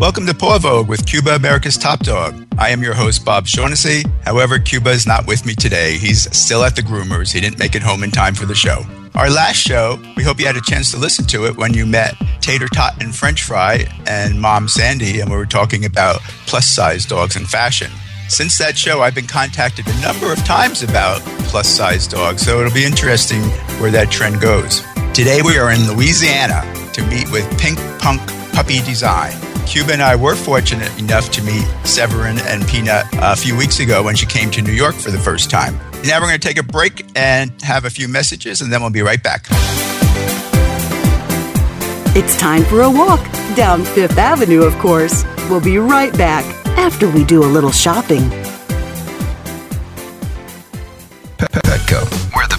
Welcome to Paw Vogue with Cuba, America's Top Dog. I am your host, Bob Shaughnessy. However, Cuba is not with me today. He's still at the groomers. He didn't make it home in time for the show. Our last show, we hope you had a chance to listen to it when you met Tater Tot and French Fry and Mom Sandy, and we were talking about plus size dogs and fashion. Since that show, I've been contacted a number of times about plus size dogs, so it'll be interesting where that trend goes. Today, we are in Louisiana to meet with Pink Punk Puppy Design. Cuba and I were fortunate enough to meet Severin and Peanut a few weeks ago when she came to New York for the first time. Now we're going to take a break and have a few messages, and then we'll be right back. It's time for a walk down Fifth Avenue, of course. We'll be right back after we do a little shopping. Petco, where the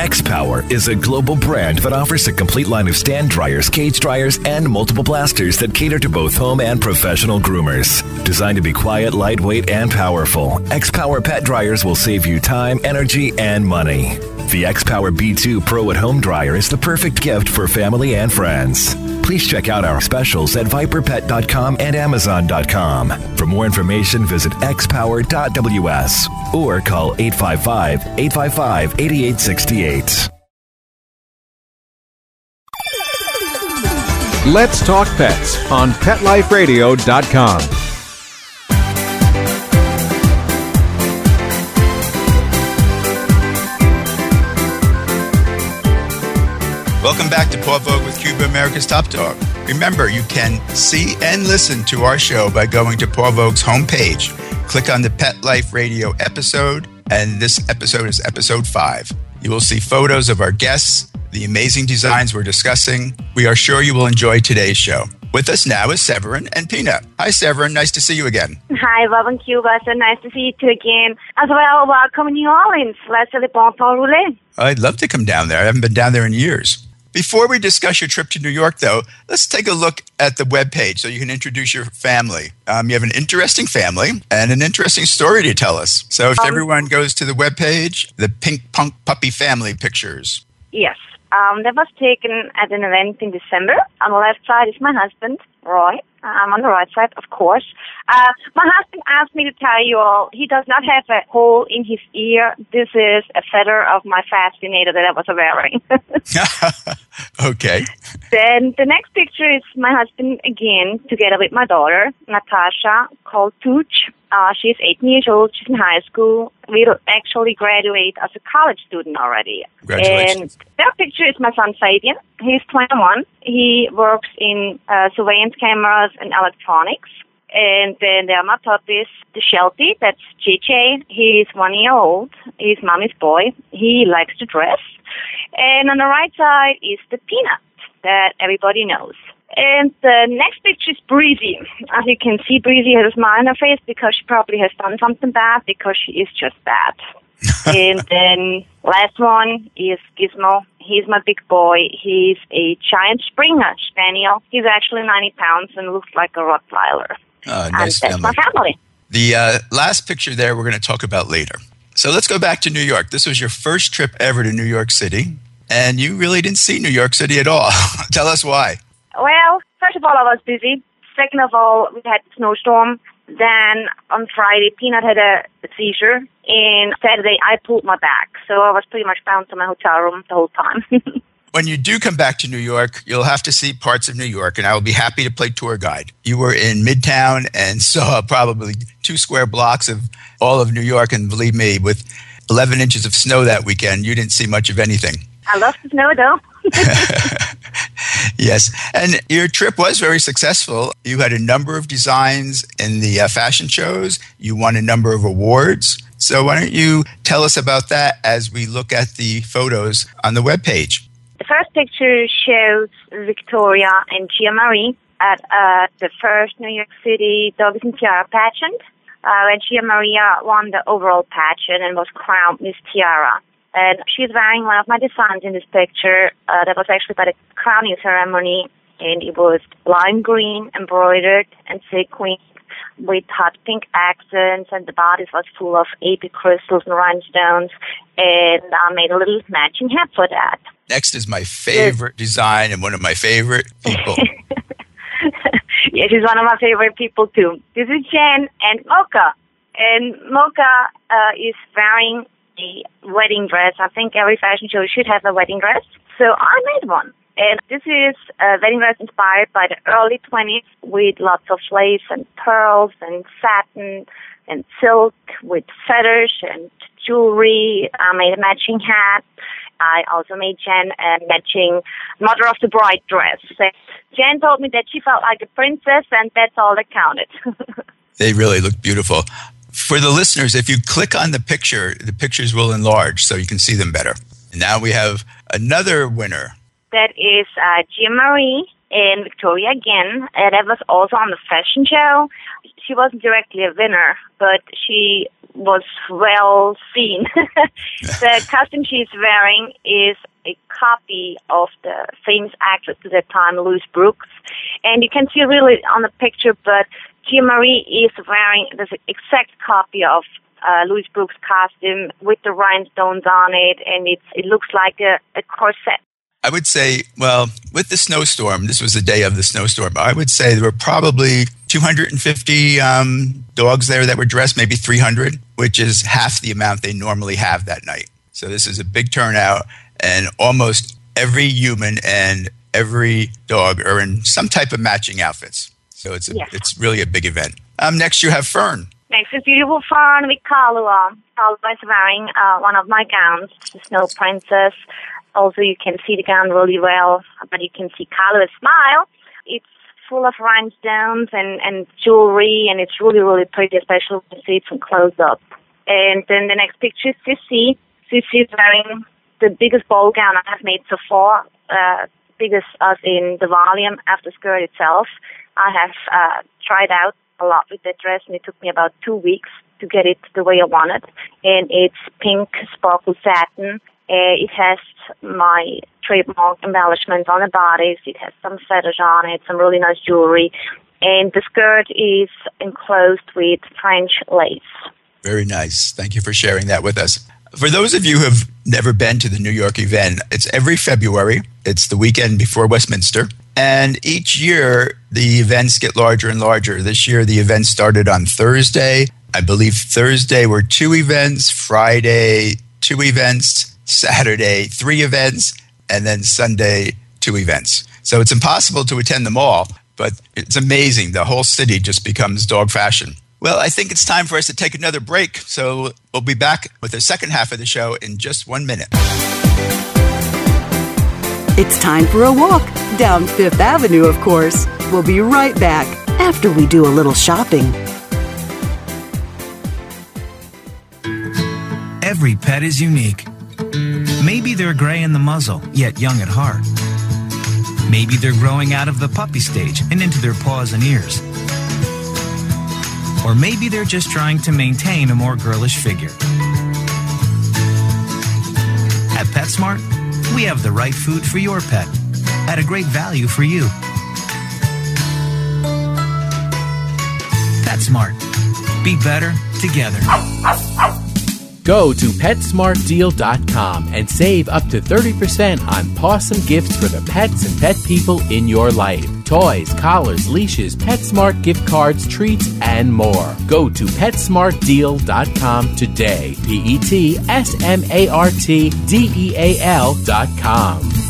X Power is a global brand that offers a complete line of stand dryers, cage dryers, and multiple blasters that cater to both home and professional groomers. Designed to be quiet, lightweight, and powerful, X Power pet dryers will save you time, energy, and money. The X Power B2 Pro at Home Dryer is the perfect gift for family and friends. Please check out our specials at viperpet.com and amazon.com. For more information, visit xpower.ws or call 855 855 8868. Let's Talk Pets on PetLifeRadio.com. Welcome back to Paw Vogue with Cuba, America's Top Dog. Remember, you can see and listen to our show by going to Paw Vogue's homepage. Click on the Pet Life Radio episode, and this episode is episode five. You will see photos of our guests, the amazing designs we're discussing. We are sure you will enjoy today's show. With us now is Severin and Peanut. Hi, Severin. Nice to see you again. Hi, Bob and Cuba. So nice to see you two again. As well, welcome New Orleans. Let's le bon temps. I'd love to come down there. I haven't been down there in years. Before we discuss your trip to New York, though, let's take a look at the webpage so you can introduce your family. Um, you have an interesting family and an interesting story to tell us. So if Um, everyone goes to the webpage, the Pink Punk Puppy Family pictures. Yes. Um, that was taken at an event in December. On the left side is my husband, Roy. Um, on the right side, of course. Uh, my husband asked me to tell you all he does not have a hole in his ear. This is a feather of my fascinator that I was wearing. okay. Then the next picture is my husband again, together with my daughter, Natasha, called Tooch. Uh, she's 18 years old. She's in high school. We will actually graduate as a college student already. Congratulations. And that picture is my son Fabian. He's 21. He works in uh, surveillance cameras and electronics. And then are my puppies, the Sheltie, that's JJ. He's one year old. He's mommy's boy. He likes to dress. And on the right side is the Peanut that everybody knows. And the next picture is Breezy. As you can see, Breezy has a smile on her face because she probably has done something bad because she is just bad. and then last one is Gizmo. He's my big boy. He's a giant Springer Spaniel. He's actually 90 pounds and looks like a Rottweiler. Uh, nice and that's my family. family. The uh, last picture there we're going to talk about later. So let's go back to New York. This was your first trip ever to New York City, and you really didn't see New York City at all. Tell us why. Well, first of all, I was busy. Second of all, we had a snowstorm. Then on Friday, Peanut had a seizure. And Saturday, I pulled my back. So I was pretty much bound to my hotel room the whole time. When you do come back to New York, you'll have to see parts of New York, and I will be happy to play tour guide. You were in Midtown and saw probably two square blocks of all of New York, and believe me, with 11 inches of snow that weekend, you didn't see much of anything. I love the snow though. yes. And your trip was very successful. You had a number of designs in the uh, fashion shows, you won a number of awards. So, why don't you tell us about that as we look at the photos on the webpage? The first picture shows Victoria and Gia Marie at uh, the first New York City Dogs and Tiara pageant. Uh, when Gia Maria won the overall pageant and was crowned Miss Tiara. And she's wearing one of my designs in this picture. Uh, that was actually by the crowning ceremony, and it was lime green, embroidered, and sequined with hot pink accents, and the bodice was full of AP crystals and rhinestones. And I made a little matching hat for that. Next is my favorite design and one of my favorite people. yeah, she's one of my favorite people too. This is Jen and Mocha. And Mocha uh, is wearing a wedding dress. I think every fashion show should have a wedding dress. So I made one. And this is a wedding dress inspired by the early 20s with lots of lace and pearls and satin and silk with feathers and jewelry. I made a matching hat. I also made Jen a matching Mother of the Bride dress. Jen told me that she felt like a princess, and that's all that counted. they really look beautiful for the listeners, if you click on the picture, the pictures will enlarge so you can see them better. And now we have another winner. That is uh, Gia Marie and Victoria again. Uh, that was also on the fashion show. She wasn't directly a winner, but she was well seen. the costume she's wearing is a copy of the famous actress at the time, Louise Brooks. And you can see really on the picture, but Gia Marie is wearing the exact copy of uh, Louise Brooks' costume with the rhinestones on it, and it's, it looks like a, a corset. I would say, well, with the snowstorm, this was the day of the snowstorm. I would say there were probably 250 um, dogs there that were dressed, maybe 300, which is half the amount they normally have that night. So this is a big turnout, and almost every human and every dog are in some type of matching outfits. So it's a, yes. it's really a big event. Um, next, you have Fern. Next is beautiful Fern with Kalua. Kalua is wearing uh, one of my gowns, the Snow Princess. Also, you can see the gown really well, but you can see Kalua's smile. It's full of rhinestones and, and jewelry, and it's really, really pretty, especially when you see it from close up. And then the next picture is Sissy. Sissy is wearing the biggest ball gown I have made so far, uh, biggest as in the volume of the skirt itself. I have uh, tried out a lot with that dress, and it took me about two weeks to get it the way I wanted. And it's pink sparkle satin. Uh, it has my trademark embellishments on the bodice. It has some feathers on it, some really nice jewelry. And the skirt is enclosed with French lace. Very nice. Thank you for sharing that with us. For those of you who have never been to the New York event, it's every February. It's the weekend before Westminster. And each year, the events get larger and larger. This year, the event started on Thursday. I believe Thursday were two events, Friday, two events, Saturday, three events, and then Sunday, two events. So it's impossible to attend them all, but it's amazing. The whole city just becomes dog fashion. Well, I think it's time for us to take another break. So we'll be back with the second half of the show in just one minute. It's time for a walk down Fifth Avenue, of course. We'll be right back after we do a little shopping. Every pet is unique. Maybe they're gray in the muzzle, yet young at heart. Maybe they're growing out of the puppy stage and into their paws and ears. Or maybe they're just trying to maintain a more girlish figure. At PetSmart, we have the right food for your pet at a great value for you. PetSmart. Be better together. Go to PetSmartDeal.com and save up to 30% on awesome gifts for the pets and pet people in your life. Toys, collars, leashes, PetSmart gift cards, treats, and more. Go to PetSmartDeal.com today. P E T S M A R T D E A L.com.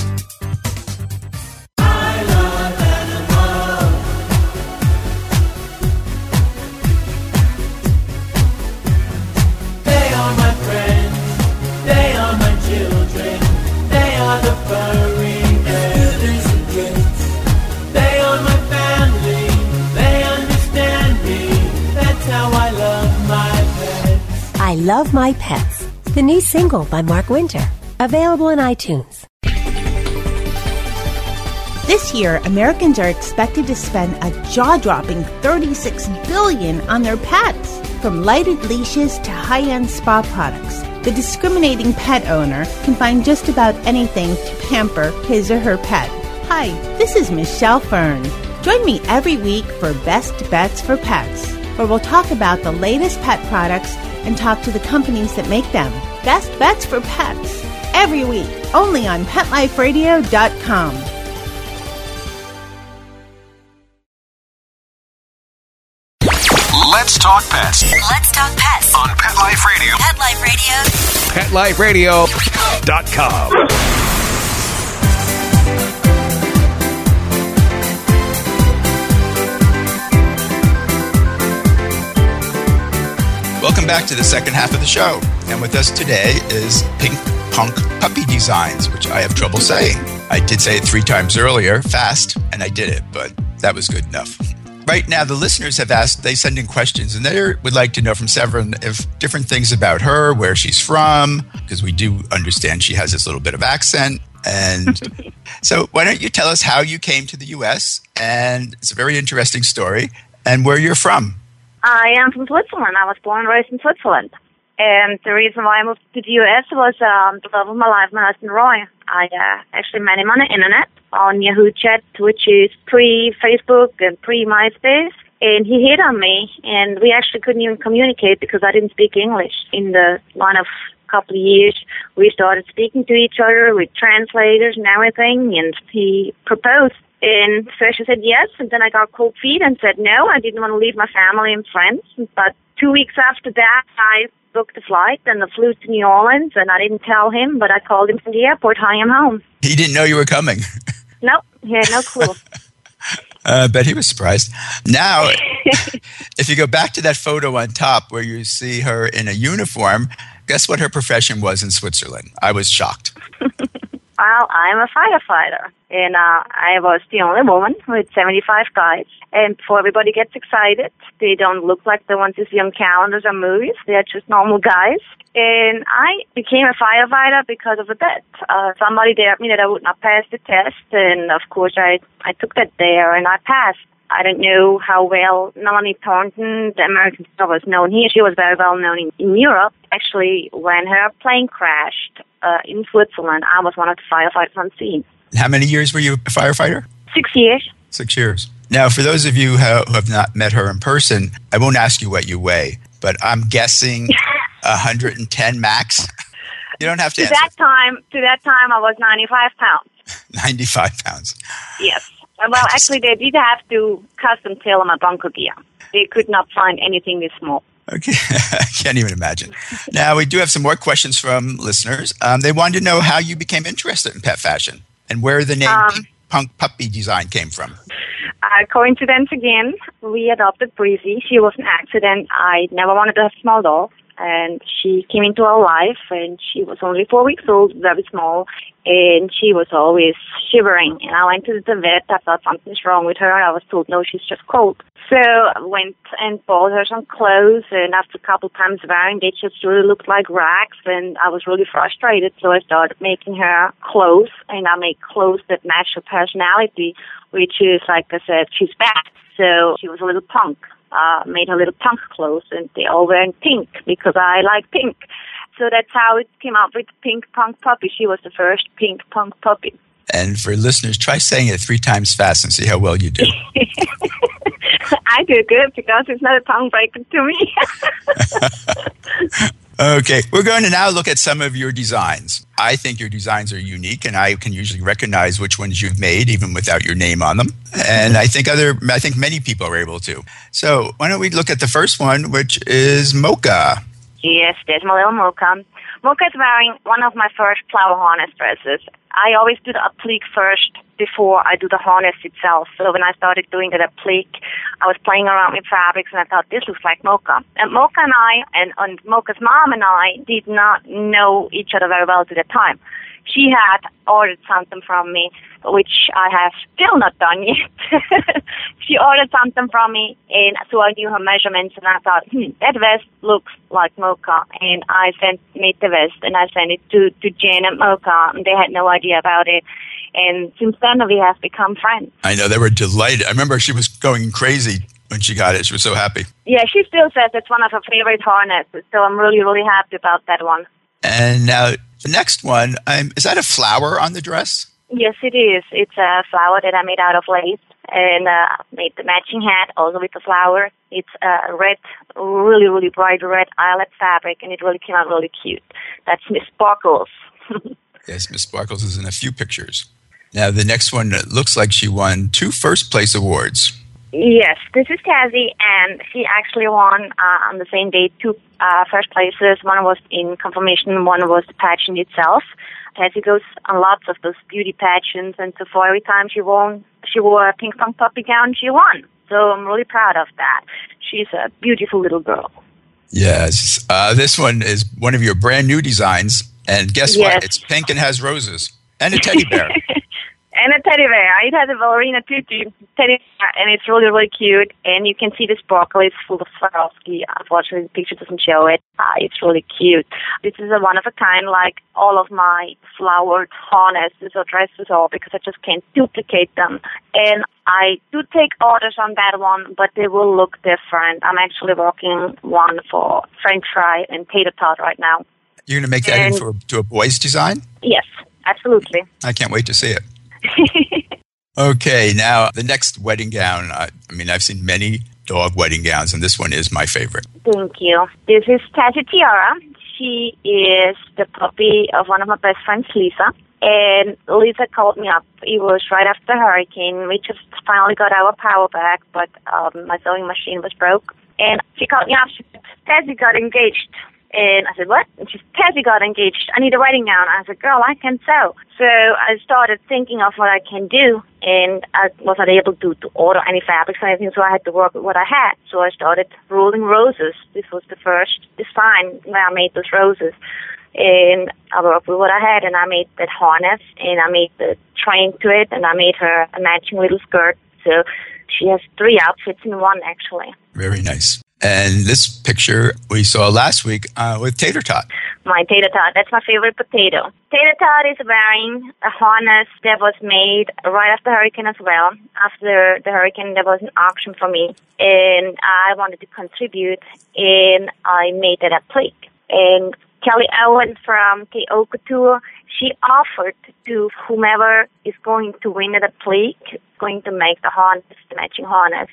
My Pets, the new single by Mark Winter, available in iTunes. This year, Americans are expected to spend a jaw-dropping 36 billion on their pets. From lighted leashes to high-end spa products, the discriminating pet owner can find just about anything to pamper his or her pet. Hi, this is Michelle Fern. Join me every week for Best Bets for Pets, where we'll talk about the latest pet products and talk to the companies that make them. Best Bets for Pets, every week, only on PetLifeRadio.com. Let's talk pets Let's talk pets on Pet Life Radio. Pet Life Radio. PetLifeRadio.com. Welcome back to the second half of the show. And with us today is Pink Punk Puppy Designs, which I have trouble saying. I did say it three times earlier, fast, and I did it, but that was good enough. Right now, the listeners have asked, they send in questions, and they would like to know from Severin if different things about her, where she's from, because we do understand she has this little bit of accent. And so, why don't you tell us how you came to the US? And it's a very interesting story, and where you're from. I am from Switzerland. I was born and raised in Switzerland. And the reason why I moved to the US was um, the love of my life, my husband Roy. I uh, actually met him on the internet on Yahoo Chat, which is pre Facebook and pre MySpace. And he hit on me, and we actually couldn't even communicate because I didn't speak English. In the line of couple of years, we started speaking to each other with translators and everything, and he proposed. And first I said yes, and then I got cold feet and said no. I didn't want to leave my family and friends. But two weeks after that, I booked a flight and I flew to New Orleans, and I didn't tell him, but I called him from the airport, hi, I'm home. He didn't know you were coming. Nope, he had no clue. Uh, I bet he was surprised. Now, if you go back to that photo on top where you see her in a uniform, guess what her profession was in Switzerland? I was shocked. Well, I'm a firefighter, and uh, I was the only woman with 75 guys. And before everybody gets excited, they don't look like the ones you see on calendars or movies. They're just normal guys. And I became a firefighter because of a bet. Uh, somebody dared me that I would not pass the test, and of course I I took that dare and I passed. I don't know how well Melanie Thornton, the American star, was known here. She was very well known in, in Europe. Actually, when her plane crashed uh, in Switzerland, I was one of the firefighters on scene. How many years were you a firefighter? Six years. Six years. Now, for those of you who have not met her in person, I won't ask you what you weigh, but I'm guessing 110 max. You don't have to To answer. that time, to that time, I was 95 pounds. 95 pounds. Yes. Well, actually, they did have to custom tailor my bunker gear. They could not find anything this small. Okay, I can't even imagine. Now, we do have some more questions from listeners. Um, they wanted to know how you became interested in pet fashion and where the name Um, Pink Punk Puppy Design came from. Uh, coincidence again, we adopted Breezy. She was an accident. I never wanted to have a small dog. And she came into our life and she was only four weeks old, very small. And she was always shivering. And I went to the vet. I thought something's wrong with her. I was told, no, she's just cold. So I went and bought her some clothes. And after a couple times wearing, they just really looked like rags. And I was really frustrated. So I started making her clothes. And I made clothes that match her personality, which is, like I said, she's fat. So she was a little punk. Uh, made her little punk clothes, and they all wearing pink because I like pink. So that's how it came out with Pink Punk Puppy. She was the first Pink Punk Puppy. And for listeners, try saying it three times fast and see how well you do. I do good because it's not a tongue breaker to me. Okay, we're going to now look at some of your designs. I think your designs are unique, and I can usually recognize which ones you've made even without your name on them. And I think other, I think many people are able to. So why don't we look at the first one, which is Mocha. Yes, there's my little Mocha. Mocha is wearing one of my first flower harness dresses. I always do the applique first before I do the harness itself. So when I started doing the applique, I was playing around with fabrics and I thought this looks like Mocha. And Mocha and I and, and Mocha's mom and I did not know each other very well at the time. She had ordered something from me, which I have still not done yet. she ordered something from me, and so I knew her measurements, and I thought, hmm, that vest looks like Mocha. And I sent made the vest, and I sent it to to Jen and Mocha, and they had no idea about it. And since then, we have become friends. I know they were delighted. I remember she was going crazy when she got it. She was so happy. Yeah, she still says it's one of her favorite harnesses, so I'm really, really happy about that one. And now the next one, um, is that a flower on the dress? Yes, it is. It's a flower that I made out of lace and uh, made the matching hat also with the flower. It's a red, really, really bright red eyelet fabric, and it really came out really cute. That's Miss Sparkles. yes, Miss Sparkles is in a few pictures. Now, the next one looks like she won two first place awards. Yes, this is Tassie, and she actually won uh, on the same day two uh, first places. One was in confirmation, one was the pageant itself. Tassie goes on lots of those beauty pageants, and so for every time she won, she wore a pink punk puppy gown, she won. So I'm really proud of that. She's a beautiful little girl. Yes, uh, this one is one of your brand new designs, and guess Yes. what? It's pink and has roses and a teddy bear. and a teddy bear. It has a ballerina tutu teddy bear, and it's really, really cute. And you can see the sparkle is full of Swarovski. Unfortunately, the picture doesn't show it. Uh, it's really cute. This is a one of a kind, like all of my flowered harnesses or dresses are, because I just can't duplicate them. And I do take orders on that one, but they will look different. I'm actually working one for French fry and tater tot right now. You're going to make that And- into a, to a boy's design? Yes, absolutely. I can't wait to see it. Okay, now the next wedding gown. I, I mean, I've seen many dog wedding gowns, and this one is my favorite. Thank you. This is Tassie Tiara. She is the puppy of one of my best friends, Lisa. And Lisa called me up. It was right after the hurricane. We just finally got our power back, but um, my sewing machine was broke. And she called me up. She said, Tassie got engaged. And I said, what? And she said, Tassie got engaged. I need a wedding gown. I said, girl, I can sew. So I started thinking of what I can do. And I was not able to, to order any fabrics or anything, so I had to work with what I had. So I started rolling roses. This was the first design where I made those roses. And I worked with what I had, and I made that harness, and I made the train to it, and I made her a matching little skirt. So she has three outfits in one, actually. Very nice. And this picture we saw last week uh, with Tater Tot. my tater tot. That's my favorite potato. Tater tot is wearing a harness that was made right after hurricane as well. After the hurricane, there was an auction for me, and I wanted to contribute, and I made that applique. And Kelly Owen from KO Couture, she offered to whomever is going to win at applique, going to make the harness, the matching harness.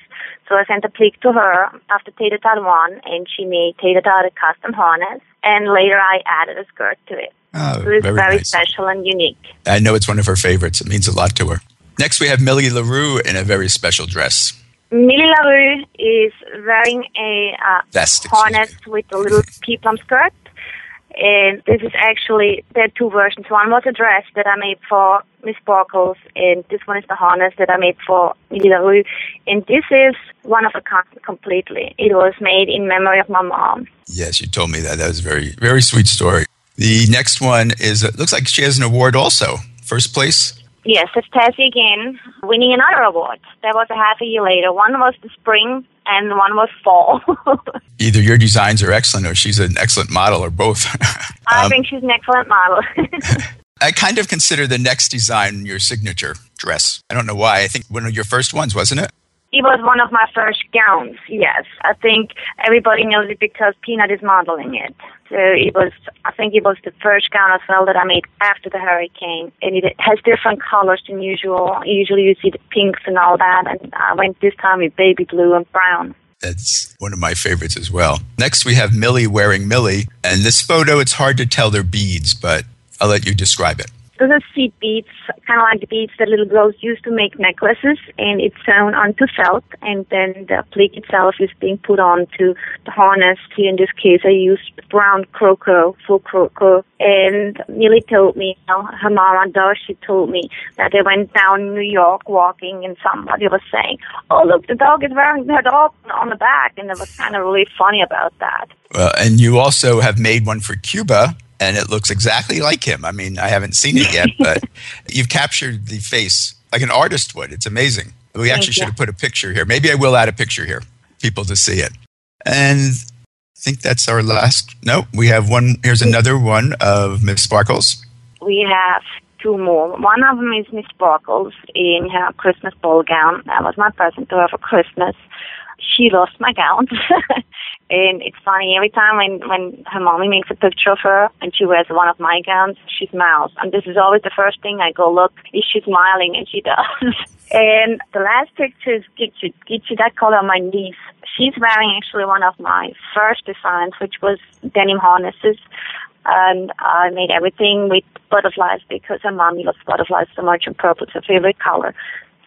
So I sent a plique to her after Tater Tot won, and she made Tater Tot a custom harness. And later I added a skirt to it. Oh, so it's very very nice. special and unique. I know it's one of her favorites. It means a lot to her. Next, we have Millie LaRue in a very special dress. Millie LaRue is wearing a uh, harness with a little peplum skirt. And this is actually, there are two versions. One was a dress that I made for Miss Sparkles, and this one is the harness that I made for Millie LaRue. And this is one of a kind completely. It was made in memory of my mom. Yes, you told me that. That was a very, very sweet story. The next one is, it looks like she has an award also. First place. Yes, it's Tassie again, winning another award. That was a half a year later. One was the spring, and one was fall. Either your designs are excellent or she's an excellent model or both. I Um, think she's an excellent model. I kind of consider the next design your signature dress. I don't know why. I think one of your first ones, wasn't it? It was one of my first gowns, yes. I think everybody knows it because Peanut is modeling it. So it was, I think it was the first gown as well that I made after the hurricane. And it has different colors than usual. Usually you see the pinks and all that. And I went this time with baby blue and brown. That's one of my favorites as well. Next, we have Millie wearing Millie. And this photo, it's hard to tell they're beads, but I'll let you describe it. Those are seed beads, kind of like the beads that little girls used to make necklaces, and it's sewn onto felt, and then the applique itself is being put onto the harness. Here in this case, I used brown croco, full croco, and Millie told me, you know, her mama Darcy told me that they went down New York walking, and somebody was saying, "Oh, look, the dog is wearing her dog on the back," and it was kind of really funny about that. Well, and you also have made one for Cuba and it looks exactly like him. I mean, I haven't seen it yet, but you've captured the face like an artist would. It's amazing. We actually should have put a picture here. Maybe I will add a picture here, people to see it. And I think that's our last. No, we have one. Here's another one of Miss Sparkles. We have two more. One of them is Miss Sparkles in her Christmas ball gown. That was my present to her for Christmas. She lost my gown. and it's funny, every time when, when her mommy makes a picture of her and she wears one of my gowns, she smiles. And this is always the first thing I go look, is she smiling? And she does. and the last picture is Gitchi, Gitchi, that color my niece. She's wearing actually one of my first designs, which was denim harnesses and I made everything with butterflies because her mommy loves butterflies so much and purple is her favorite color.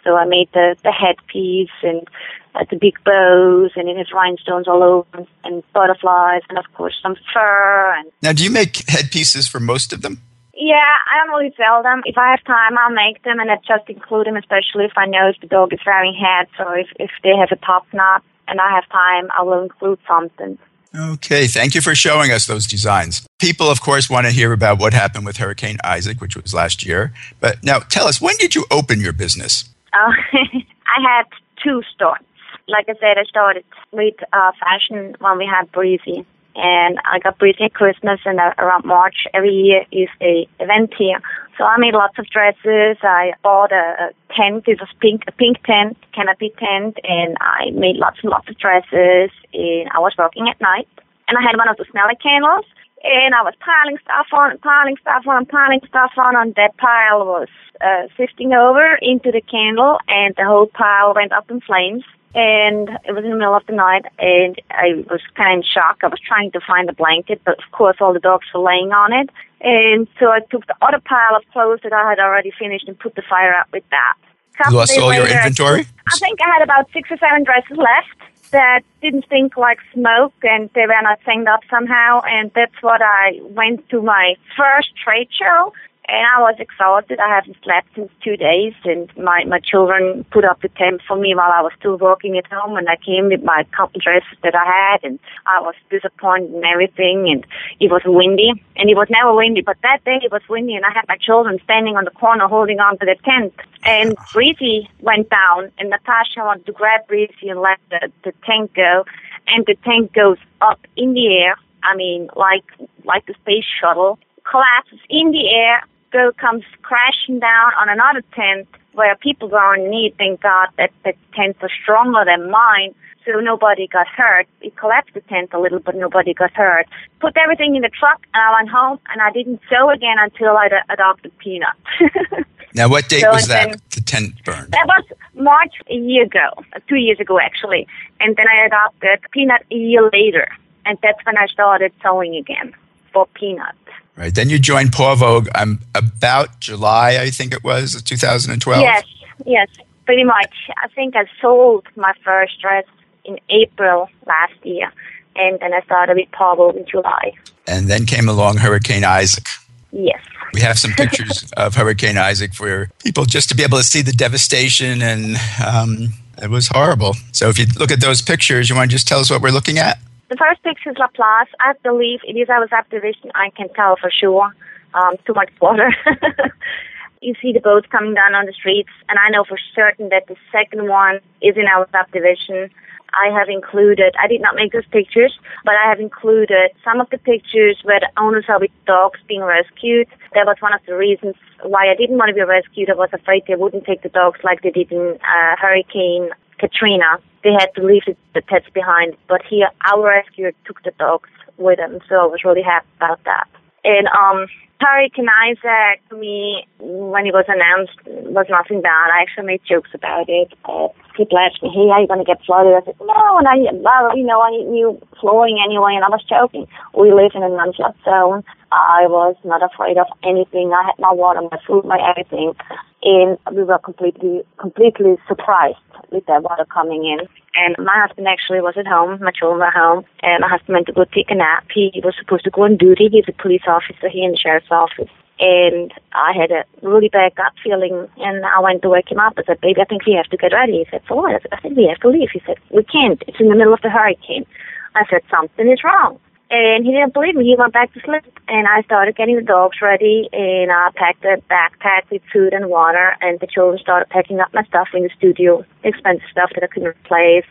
So I made the, the headpiece and uh, the big bows and it has rhinestones all over and butterflies and of course some fur and Now, do you make headpieces for most of them? yeah, I don't really sell them. If I have time, I'll make them and I just include them, especially if I know if the dog is wearing hats or if, if they have a top knot and I have time, I will include something. Okay, thank you for showing us those designs. People, of course, want to hear about what happened with Hurricane Isaac, which was last year. But now tell us, when did you open your business? I had two starts. Like I said, I started with uh, fashion when we had Breezy. And I got Breezy at Christmas and uh, around March every year is a event here. So I made lots of dresses. I bought a, a tent. It was pink, a pink tent, canopy tent, and I made lots and lots of dresses. And I was working at night. And I had one of the smelly candles. And I was piling stuff on, piling stuff on, piling stuff on, and that pile was uh, sifting over into the candle, and the whole pile went up in flames. And it was in the middle of the night, and I was kind of in shock. I was trying to find a blanket, but of course, all the dogs were laying on it. And so I took the other pile of clothes that I had already finished and put the fire out with that. Couple You lost all your inventory? I think I had about six or seven dresses left that didn't stink like smoke and they were not singed up somehow. And that's what I went to my first trade show. And I was exhausted. I haven't slept since two days, and my my children put up the tent for me while I was still working at home. And I came with my couple dresses that I had, and I was disappointed in everything. And it was windy, and it was never windy, but that day it was windy, and I had my children standing on the corner holding on to the tent. And Breezy went down, and Natasha wanted to grab Breezy and let the the tent go, and the tent goes up in the air. I mean, like like the space shuttle collapses in the air, go comes crashing down on another tent where people were underneath. Thank God that the tents are stronger than mine, so nobody got hurt. It collapsed the tent a little, but nobody got hurt. Put everything in the truck, and I went home, and I didn't sew again until I ad- adopted Peanut. Now, what date So was that? then- the tent burned. That was March a year ago, two years ago actually. And then I adopted Peanut a year later. And that's when I started sewing again for Peanut. Right. Then you joined Paw Vogue um, about July, I think it was, 2012. Yes, yes, pretty much. I think I sold my first dress in April last year. And then I started with Paw Vogue in July. And then came along Hurricane Isaac. Yes. We have some pictures of Hurricane Isaac for people just to be able to see the devastation, and um, it was horrible. So, if you look at those pictures, you want to just tell us what we're looking at? The first picture is LaPlace. I believe it is our subdivision. I can tell for sure. Um, too much water. you see the boats coming down on the streets, and I know for certain that the second one is in our subdivision. I have included, I did not make those pictures, but I have included some of the pictures where the owners are with dogs being rescued. That was one of the reasons why I didn't want to be rescued. I was afraid they wouldn't take the dogs like they did in uh, Hurricane Katrina, they had to leave the, pets behind, but he, our rescuer, took the dogs with him, so I was really happy about that. And um, Hurricane Isaac, to me, when it was announced, was nothing bad. I actually made jokes about it. Uh, people asked me, hey, are you going to get flooded? I said, no, and I, well, you know, I knew flowing anyway, and I was joking. We live in a non-flood zone. I was not afraid of anything. I had my water, my food, my everything. And we were completely, completely surprised with that water coming in. And my husband actually was at home, my children were home, and my husband went to go take a nap. He was supposed to go on duty. He's a police officer here in the sheriff's office. And I had a really bad gut feeling, and I went to wake him up. I said, baby, I think we have to get ready. He said, for what? I said, I think we have to leave. He said, we can't. It's in the middle of the hurricane. I said, something is wrong. And he didn't believe me. He went back to sleep. And I started getting the dogs ready, and I packed a backpack with food and water, and the children started packing up my stuff in the studio, expensive stuff that I couldn't replace,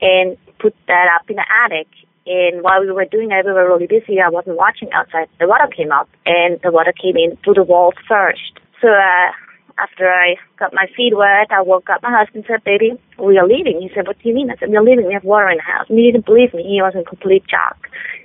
and put that up in the attic. And while we were doing that, we were really busy. I wasn't watching outside. The water came up, and the water came in through the walls first. So uh, after I got my feet wet, I woke up my husband and said, Baby, we are leaving. He said, What do you mean? I said, We're leaving. We have water in the house. And he didn't believe me. He was in complete shock.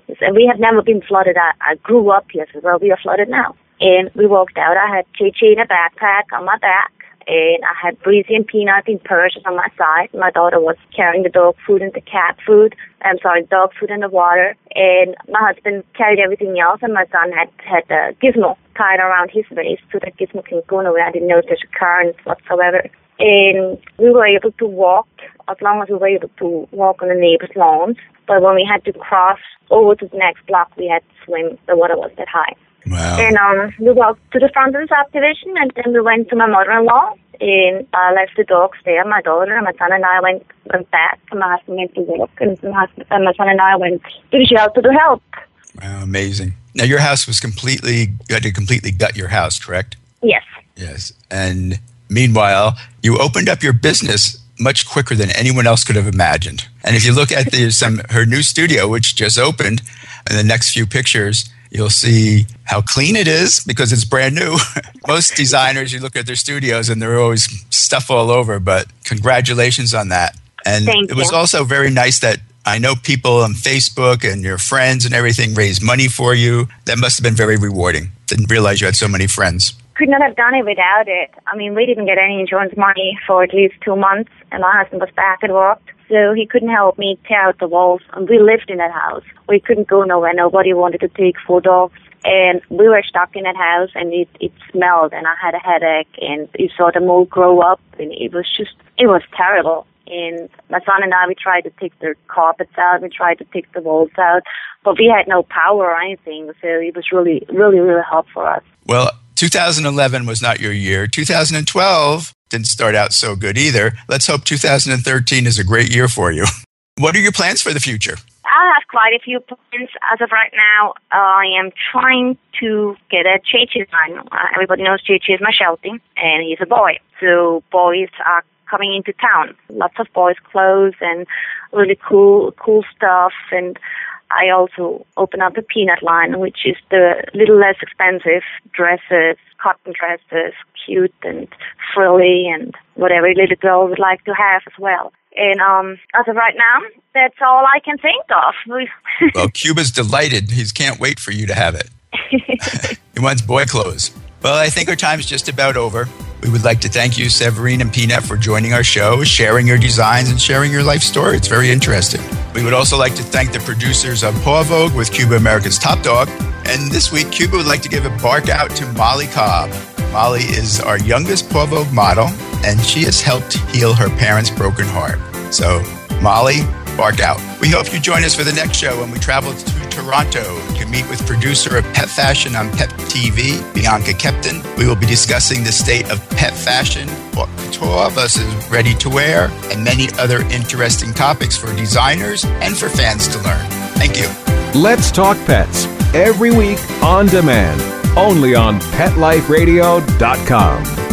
Said, We have never been flooded. I, I grew up here. Said, Well, we are flooded now. And we walked out. I had JJ in a backpack on my back. And I had Breezy and Peanut in purses on my side. My daughter was carrying the dog food and the cat food. I'm sorry, dog food and the water. And my husband carried everything else, and my son had had a gizmo tied around his waist so that gizmo can go nowhere. I didn't there's a whatsoever. And we were able to walk as long as we were able to walk on the neighbor's lawns. But when we had to cross over to the next block, we had to swim. The water was that high. Wow. And um, we walked to the front of the subdivision, and then we went to my mother-in-law, and I left the dogs there. My daughter and my son and I went went back. My husband went to work, and my, husband, and my son and I went to the shelter to help. Wow, amazing. Now your house was completely you had to completely gut your house, correct? Yes. Yes. And meanwhile, you opened up your business much quicker than anyone else could have imagined. And if you look at the some her new studio, which just opened, in the next few pictures, you'll see how clean it is because it's brand new. Most designers, you look at their studios and there are always stuff all over, but congratulations on that. And Thank it was you. also very nice that I know people on Facebook and your friends and everything raised money for you. That must have been very rewarding. Didn't realize you had so many friends. Could not have done it without it. I mean, we didn't get any insurance money for at least two months, and my husband was back at work, so he couldn't help me tear out the walls. And we lived in that house. We couldn't go nowhere. Nobody wanted to take dogs. And we were stuck in that house, and it, it smelled, and I had a headache, and you saw the mold grow up, and it was just, it was terrible. And my son and I, we tried to take the carpets out, we tried to take the walls out, but we had no power or anything, so it was really, really, really hard for us. Well, 2011 was not your year. 2012 didn't start out so good either. Let's hope 2013 is a great year for you. What are your plans for the future? I have quite a few plans as of right now. I am trying to get a line. Uh, everybody knows JJ is my Sheltie, and he's a boy. So boys are coming into town. Lots of boys' clothes and really cool, cool stuff. And I also open up a peanut line, which is the little less expensive dresses, cotton dresses, cute and frilly, and whatever little girl would like to have as well. And um, as of right now, that's all I can think of. Well, Cuba's delighted. He can't wait for you to have it. he wants boy clothes. Well, I think our time's just about over. We would like to thank you, Severine and Peanut, for joining our show, sharing your designs, and sharing your life story. It's very interesting. We would also like to thank the producers of Paw Vogue with Cuba America's Top Dog. And this week, Cuba would like to give a bark out to Molly Cobb. Molly is our youngest Paw Vogue model, and she has helped heal her parents' broken heart. So, Molly, bark out. We hope you join us for the next show when we travel to Toronto to meet with producer of Pet Fashion on Pet TV, Bianca Kepton. We will be discussing the state of pet fashion, haute couture versus ready to wear, and many other interesting topics for designers and for fans to learn. Thank you. Let's Talk Pets every week on demand, only on PetLifeRadio.com.